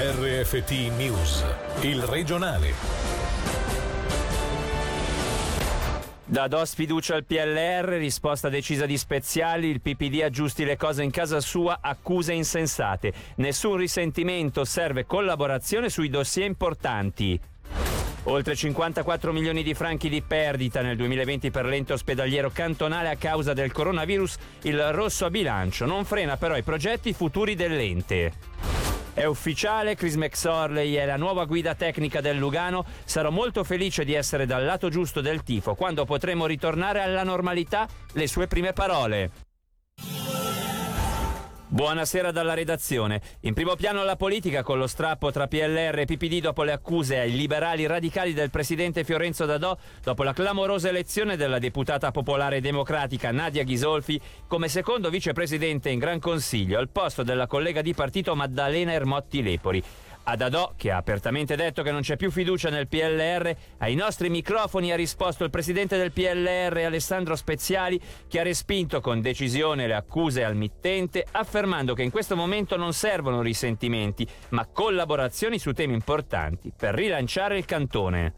RFT News, il regionale. Da do sfiducia al PLR, risposta decisa di Speziali, il PPD aggiusti le cose in casa sua, accuse insensate. Nessun risentimento, serve collaborazione sui dossier importanti. Oltre 54 milioni di franchi di perdita nel 2020 per l'ente ospedaliero cantonale a causa del coronavirus, il rosso a bilancio non frena però i progetti futuri dell'ente. È ufficiale, Chris McSorley è la nuova guida tecnica del Lugano. Sarò molto felice di essere dal lato giusto del tifo quando potremo ritornare alla normalità. Le sue prime parole. Buonasera dalla redazione. In primo piano la politica con lo strappo tra PLR e PPD dopo le accuse ai liberali radicali del presidente Fiorenzo Dadò dopo la clamorosa elezione della deputata popolare democratica Nadia Ghisolfi come secondo vicepresidente in Gran Consiglio al posto della collega di partito Maddalena Ermotti Lepori. A Dadò, che ha apertamente detto che non c'è più fiducia nel PLR, ai nostri microfoni ha risposto il presidente del PLR Alessandro Speziali, che ha respinto con decisione le accuse al mittente, affermando che in questo momento non servono risentimenti, ma collaborazioni su temi importanti per rilanciare il cantone.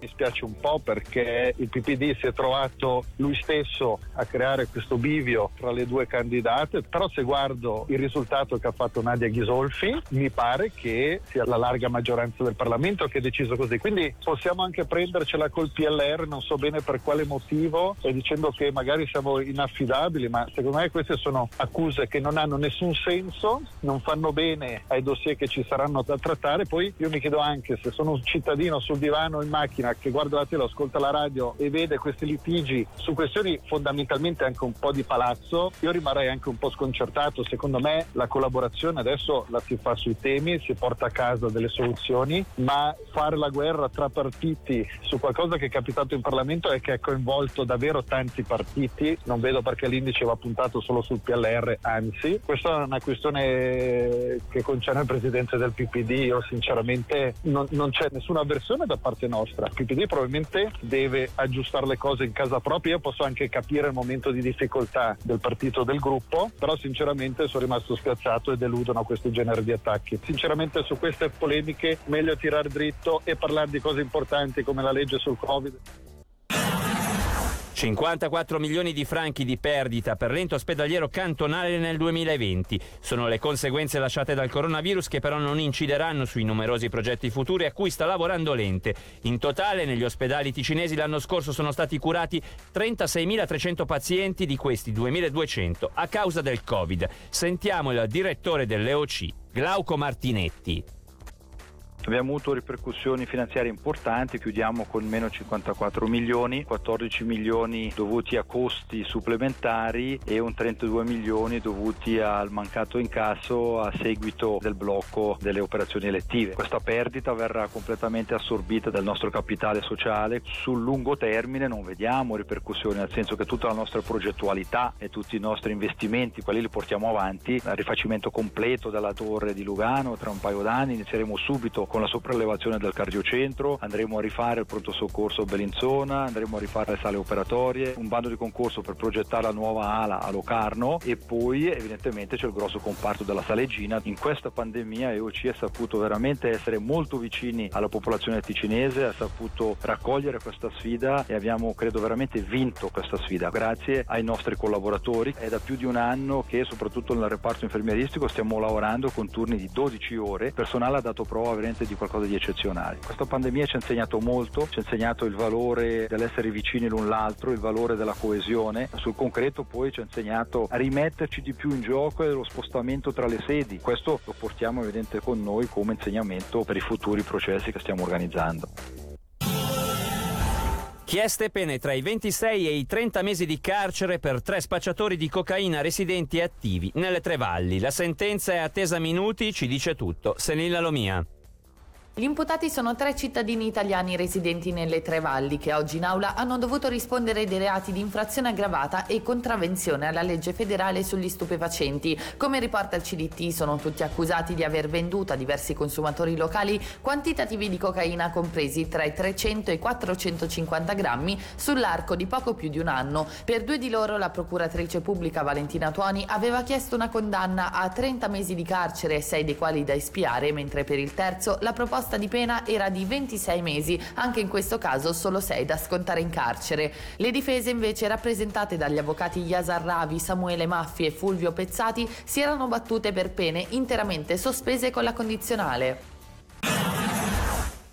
Mi spiace un po' perché il PPD si è trovato lui stesso a creare questo bivio tra le due candidate, però se guardo il risultato che ha fatto Nadia Ghisolfi, mi pare che sia la larga maggioranza del Parlamento che ha deciso così. Quindi possiamo anche prendercela col PLR, non so bene per quale motivo, dicendo che magari siamo inaffidabili, ma secondo me queste sono accuse che non hanno nessun senso, non fanno bene ai dossier che ci saranno da trattare. Poi io mi chiedo anche se sono un cittadino sul divano in macchina che guarda la tele, ascolta la radio e vede questi litigi su questioni fondamentalmente anche un po' di palazzo, io rimarrei anche un po' sconcertato. Secondo me la collaborazione adesso la si fa sui temi, si porta a casa delle soluzioni, ma fare la guerra tra partiti su qualcosa che è capitato in Parlamento e che ha coinvolto davvero tanti partiti, non vedo perché l'indice va puntato solo sul PLR, anzi, questa è una questione che concerne il presidente del PPD, io sinceramente non, non c'è nessuna avversione da parte nostra PPD probabilmente deve aggiustare le cose in casa propria. Io posso anche capire il momento di difficoltà del partito del gruppo, però sinceramente sono rimasto spiazzato e deludono questo genere di attacchi. Sinceramente su queste polemiche meglio tirare dritto e parlare di cose importanti come la legge sul Covid. 54 milioni di franchi di perdita per l'ente ospedaliero cantonale nel 2020. Sono le conseguenze lasciate dal coronavirus che però non incideranno sui numerosi progetti futuri a cui sta lavorando l'ente. In totale negli ospedali ticinesi l'anno scorso sono stati curati 36.300 pazienti, di questi 2.200 a causa del Covid. Sentiamo il direttore dell'EOC, Glauco Martinetti. Abbiamo avuto ripercussioni finanziarie importanti, chiudiamo con meno 54 milioni, 14 milioni dovuti a costi supplementari e un 32 milioni dovuti al mancato incasso a seguito del blocco delle operazioni elettive. Questa perdita verrà completamente assorbita dal nostro capitale sociale. Sul lungo termine non vediamo ripercussioni, nel senso che tutta la nostra progettualità e tutti i nostri investimenti, quelli li portiamo avanti. Il rifacimento completo della torre di Lugano tra un paio d'anni, inizieremo subito con la sopraelevazione del cardiocentro, andremo a rifare il pronto soccorso Bellinzona, andremo a rifare le sale operatorie, un bando di concorso per progettare la nuova ala a Locarno e poi evidentemente c'è il grosso comparto della Salegina. In questa pandemia EOC ha saputo veramente essere molto vicini alla popolazione ticinese, ha saputo raccogliere questa sfida e abbiamo credo veramente vinto questa sfida grazie ai nostri collaboratori. È da più di un anno che soprattutto nel reparto infermieristico stiamo lavorando con turni di 12 ore, il personale ha dato prova veramente di qualcosa di eccezionale. Questa pandemia ci ha insegnato molto, ci ha insegnato il valore dell'essere vicini l'un l'altro, il valore della coesione, sul concreto poi ci ha insegnato a rimetterci di più in gioco e lo spostamento tra le sedi. Questo lo portiamo evidente con noi come insegnamento per i futuri processi che stiamo organizzando. Chieste pene tra i 26 e i 30 mesi di carcere per tre spacciatori di cocaina residenti e attivi nelle tre valli. La sentenza è attesa minuti, ci dice tutto. Senilla Lomia. Gli imputati sono tre cittadini italiani residenti nelle Tre Valli che oggi in aula hanno dovuto rispondere dei reati di infrazione aggravata e contravvenzione alla legge federale sugli stupefacenti. Come riporta il CDT sono tutti accusati di aver venduto a diversi consumatori locali quantitativi di cocaina compresi tra i 300 e i 450 grammi sull'arco di poco più di un anno. Per due di loro la procuratrice pubblica Valentina Tuoni aveva chiesto una condanna a 30 mesi di carcere, sei dei quali da espiare, mentre per il terzo la proposta proposta di pena era di 26 mesi, anche in questo caso solo 6 da scontare in carcere. Le difese invece rappresentate dagli avvocati Yasar Ravi, Samuele Maffi e Fulvio Pezzati si erano battute per pene interamente sospese con la condizionale.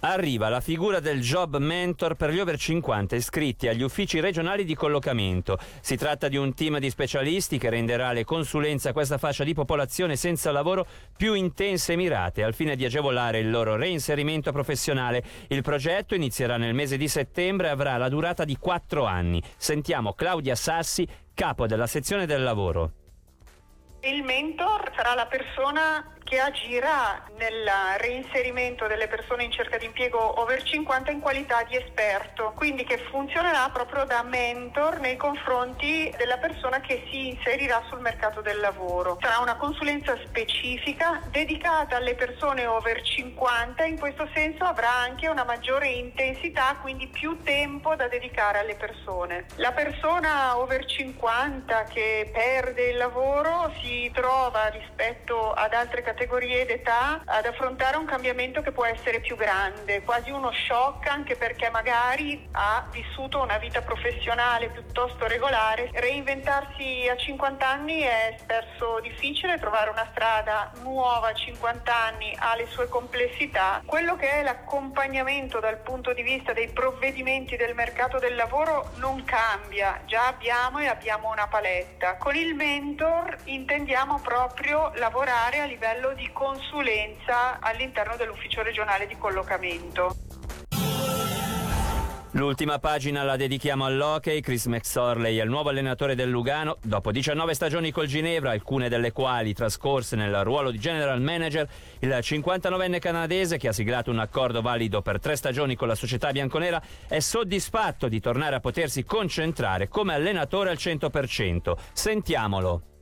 Arriva la figura del job mentor per gli over 50 iscritti agli uffici regionali di collocamento. Si tratta di un team di specialisti che renderà le consulenze a questa fascia di popolazione senza lavoro più intense e mirate al fine di agevolare il loro reinserimento professionale. Il progetto inizierà nel mese di settembre e avrà la durata di quattro anni. Sentiamo Claudia Sassi, capo della sezione del lavoro. Il mentor sarà la persona che agirà nel reinserimento delle persone in cerca di impiego over 50 in qualità di esperto, quindi che funzionerà proprio da mentor nei confronti della persona che si inserirà sul mercato del lavoro. Sarà una consulenza specifica dedicata alle persone over 50, in questo senso avrà anche una maggiore intensità, quindi più tempo da dedicare alle persone. La persona over 50 che perde il lavoro si trova rispetto ad altre categorie categorie d'età ad affrontare un cambiamento che può essere più grande, quasi uno shock anche perché magari ha vissuto una vita professionale piuttosto regolare. Reinventarsi a 50 anni è spesso difficile, trovare una strada nuova a 50 anni ha le sue complessità. Quello che è l'accompagnamento dal punto di vista dei provvedimenti del mercato del lavoro non cambia, già abbiamo e abbiamo una paletta. Con il mentor intendiamo proprio lavorare a livello livello di consulenza all'interno dell'ufficio regionale di collocamento. L'ultima pagina la dedichiamo all'hockey. Chris McSorley è il nuovo allenatore del Lugano. Dopo 19 stagioni col Ginevra, alcune delle quali trascorse nel ruolo di general manager, il 59enne canadese, che ha siglato un accordo valido per tre stagioni con la società bianconera, è soddisfatto di tornare a potersi concentrare come allenatore al 100%. Sentiamolo.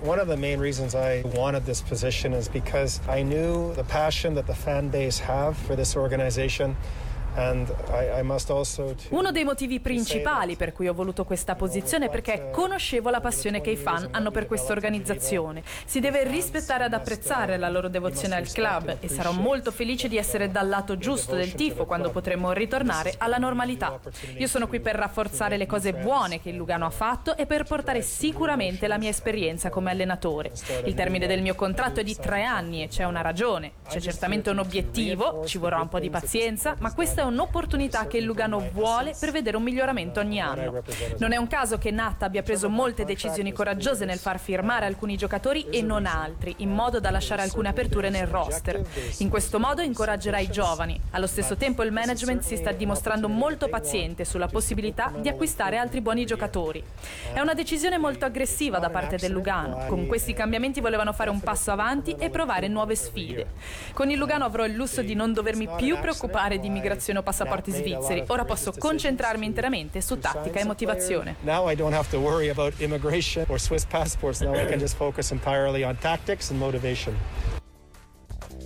One of the main reasons I wanted this position is because I knew the passion that the fan base have for this organization uno dei motivi principali per cui ho voluto questa posizione è perché conoscevo la passione che i fan hanno per questa organizzazione. Si deve rispettare ed apprezzare la loro devozione al club e sarò molto felice di essere dal lato giusto del tifo quando potremo ritornare alla normalità. Io sono qui per rafforzare le cose buone che il Lugano ha fatto e per portare sicuramente la mia esperienza come allenatore. Il termine del mio contratto è di tre anni e c'è una ragione. C'è certamente un obiettivo, ci vorrà un po' di pazienza, ma questa è un'opportunità che il Lugano vuole per vedere un miglioramento ogni anno. Non è un caso che Nat abbia preso molte decisioni coraggiose nel far firmare alcuni giocatori e non altri, in modo da lasciare alcune aperture nel roster. In questo modo incoraggerà i giovani. Allo stesso tempo il management si sta dimostrando molto paziente sulla possibilità di acquistare altri buoni giocatori. È una decisione molto aggressiva da parte del Lugano. Con questi cambiamenti volevano fare un passo avanti e provare nuove sfide. Con il Lugano avrò il lusso di non dovermi più preoccupare di migrazione o passaporti svizzeri. Ora posso concentrarmi interamente su tattica e motivazione. Now I don't have to worry about immigration or Swiss passports. Now I can just focus entirely on tactics and motivation.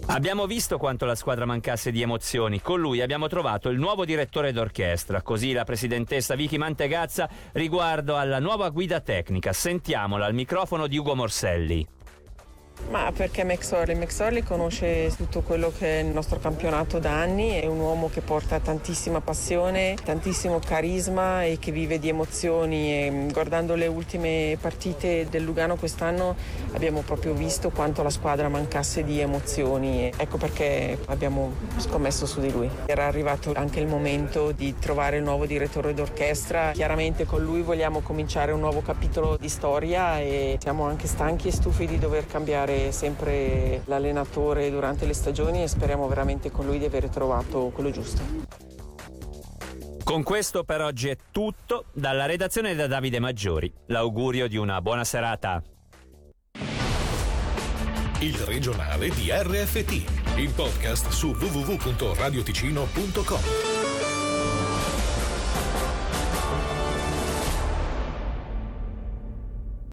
Abbiamo visto quanto la squadra mancasse di emozioni. Con lui abbiamo trovato il nuovo direttore d'orchestra. Così la presidentessa Vicky Mantegazza riguardo alla nuova guida tecnica. Sentiamola al microfono di Ugo Morselli. Ma perché McSorley? McSorley conosce tutto quello che è il nostro campionato da anni, è un uomo che porta tantissima passione, tantissimo carisma e che vive di emozioni e mm, guardando le ultime partite del Lugano quest'anno abbiamo proprio visto quanto la squadra mancasse di emozioni, ecco perché abbiamo scommesso su di lui. Era arrivato anche il momento di trovare il nuovo direttore d'orchestra, chiaramente con lui vogliamo cominciare un nuovo capitolo di storia e siamo anche stanchi e stufi di dover cambiare cambiare sempre l'allenatore durante le stagioni e speriamo veramente con lui di aver trovato quello giusto. Con questo per oggi è tutto. Dalla redazione da Davide Maggiori. L'augurio di una buona serata. il regionale di RFT, il podcast su www.radioticino.com.